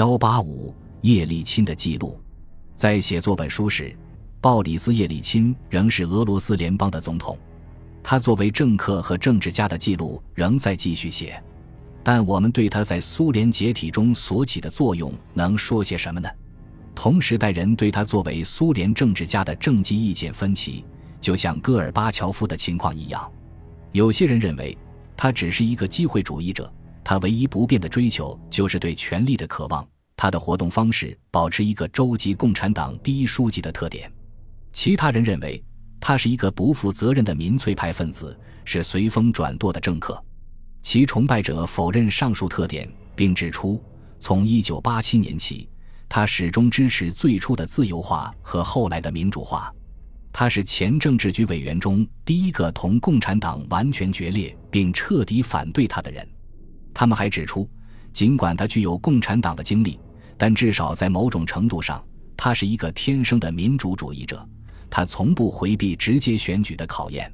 幺八五叶利钦的记录，在写作本书时，鲍里斯·叶利钦仍是俄罗斯联邦的总统。他作为政客和政治家的记录仍在继续写，但我们对他在苏联解体中所起的作用能说些什么呢？同时代人对他作为苏联政治家的政绩意见分歧，就像戈尔巴乔夫的情况一样。有些人认为他只是一个机会主义者。他唯一不变的追求就是对权力的渴望。他的活动方式保持一个州级共产党第一书记的特点。其他人认为他是一个不负责任的民粹派分子，是随风转舵的政客。其崇拜者否认上述特点，并指出，从1987年起，他始终支持最初的自由化和后来的民主化。他是前政治局委员中第一个同共产党完全决裂并彻底反对他的人。他们还指出，尽管他具有共产党的经历，但至少在某种程度上，他是一个天生的民主主义者。他从不回避直接选举的考验。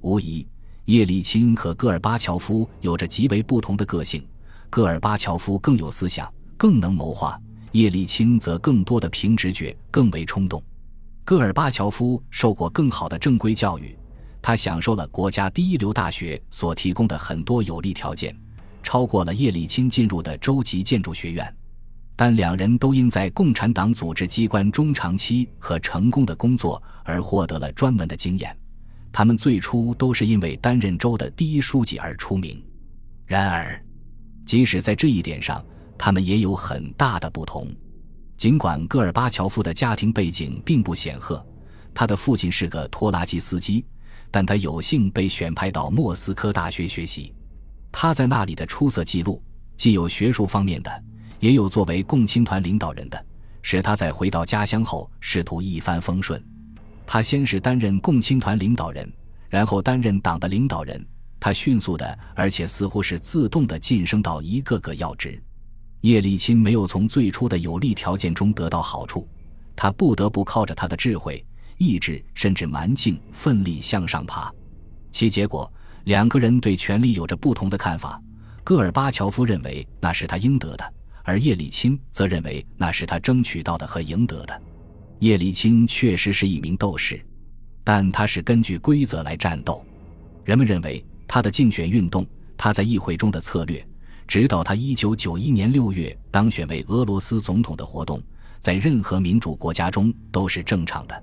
无疑，叶利钦和戈尔巴乔夫有着极为不同的个性。戈尔巴乔夫更有思想，更能谋划；叶利钦则更多的凭直觉，更为冲动。戈尔巴乔夫受过更好的正规教育，他享受了国家第一流大学所提供的很多有利条件。超过了叶利钦进入的州级建筑学院，但两人都因在共产党组织机关中长期和成功的工作而获得了专门的经验。他们最初都是因为担任州的第一书记而出名。然而，即使在这一点上，他们也有很大的不同。尽管戈尔巴乔夫的家庭背景并不显赫，他的父亲是个拖拉机司机，但他有幸被选派到莫斯科大学学习。他在那里的出色记录，既有学术方面的，也有作为共青团领导人的，使他在回到家乡后仕途一帆风顺。他先是担任共青团领导人，然后担任党的领导人。他迅速的，而且似乎是自动的晋升到一个个要职。叶利钦没有从最初的有利条件中得到好处，他不得不靠着他的智慧、意志甚至蛮劲奋力向上爬，其结果。两个人对权力有着不同的看法。戈尔巴乔夫认为那是他应得的，而叶利钦则认为那是他争取到的和赢得的。叶利钦确实是一名斗士，但他是根据规则来战斗。人们认为他的竞选运动，他在议会中的策略，直到他1991年6月当选为俄罗斯总统的活动，在任何民主国家中都是正常的。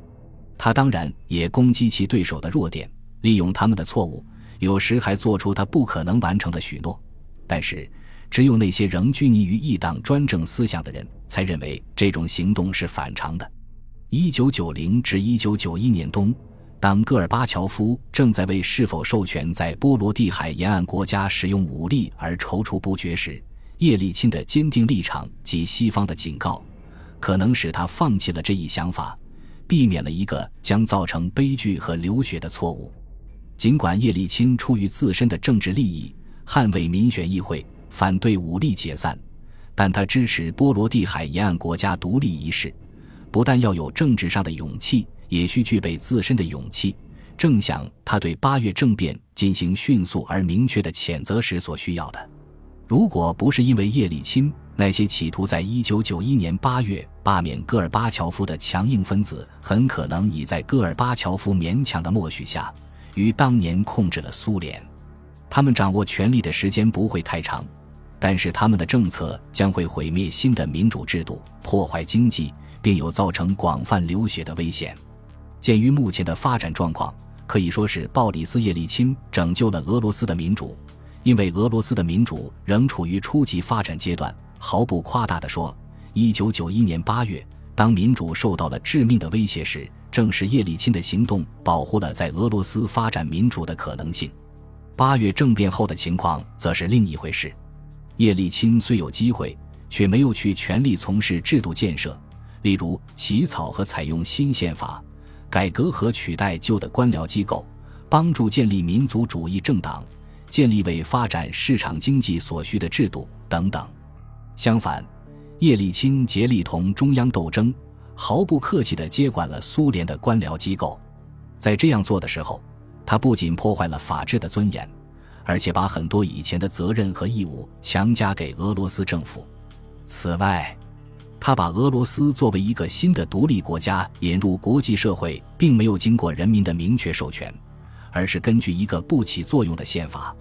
他当然也攻击其对手的弱点，利用他们的错误。有时还做出他不可能完成的许诺，但是只有那些仍拘泥于一党专政思想的人才认为这种行动是反常的。一九九零至一九九一年冬，当戈尔巴乔夫正在为是否授权在波罗的海沿岸国家使用武力而踌躇不决时，叶利钦的坚定立场及西方的警告，可能使他放弃了这一想法，避免了一个将造成悲剧和流血的错误。尽管叶利钦出于自身的政治利益，捍卫民选议会，反对武力解散，但他支持波罗的海沿岸国家独立一事，不但要有政治上的勇气，也需具备自身的勇气，正像他对八月政变进行迅速而明确的谴责时所需要的。如果不是因为叶利钦，那些企图在一九九一年八月罢免戈尔巴乔夫的强硬分子，很可能已在戈尔巴乔夫勉强的默许下。于当年控制了苏联，他们掌握权力的时间不会太长，但是他们的政策将会毁灭新的民主制度，破坏经济，并有造成广泛流血的危险。鉴于目前的发展状况，可以说是鲍里斯·叶利钦拯救了俄罗斯的民主，因为俄罗斯的民主仍处于初级发展阶段。毫不夸大地说，一九九一年八月，当民主受到了致命的威胁时。正是叶利钦的行动保护了在俄罗斯发展民主的可能性。八月政变后的情况则是另一回事。叶利钦虽有机会，却没有去全力从事制度建设，例如起草和采用新宪法、改革和取代旧的官僚机构、帮助建立民族主义政党、建立为发展市场经济所需的制度等等。相反，叶利钦竭力同中央斗争。毫不客气地接管了苏联的官僚机构，在这样做的时候，他不仅破坏了法治的尊严，而且把很多以前的责任和义务强加给俄罗斯政府。此外，他把俄罗斯作为一个新的独立国家引入国际社会，并没有经过人民的明确授权，而是根据一个不起作用的宪法。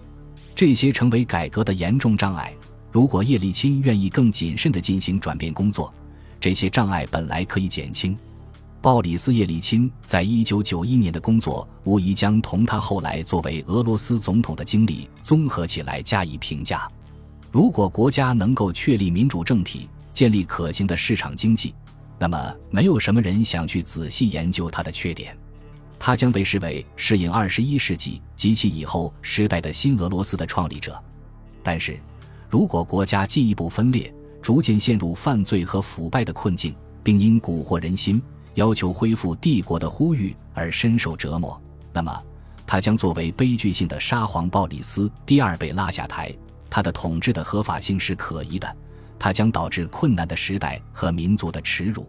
这些成为改革的严重障碍。如果叶利钦愿意更谨慎地进行转变工作，这些障碍本来可以减轻。鲍里斯·叶利钦在一九九一年的工作，无疑将同他后来作为俄罗斯总统的经历综合起来加以评价。如果国家能够确立民主政体，建立可行的市场经济，那么没有什么人想去仔细研究它的缺点。他将被视为适应二十一世纪及其以后时代的新俄罗斯的创立者。但是，如果国家进一步分裂，逐渐陷入犯罪和腐败的困境，并因蛊惑人心。要求恢复帝国的呼吁而深受折磨，那么他将作为悲剧性的沙皇鲍里斯第二被拉下台。他的统治的合法性是可疑的，他将导致困难的时代和民族的耻辱。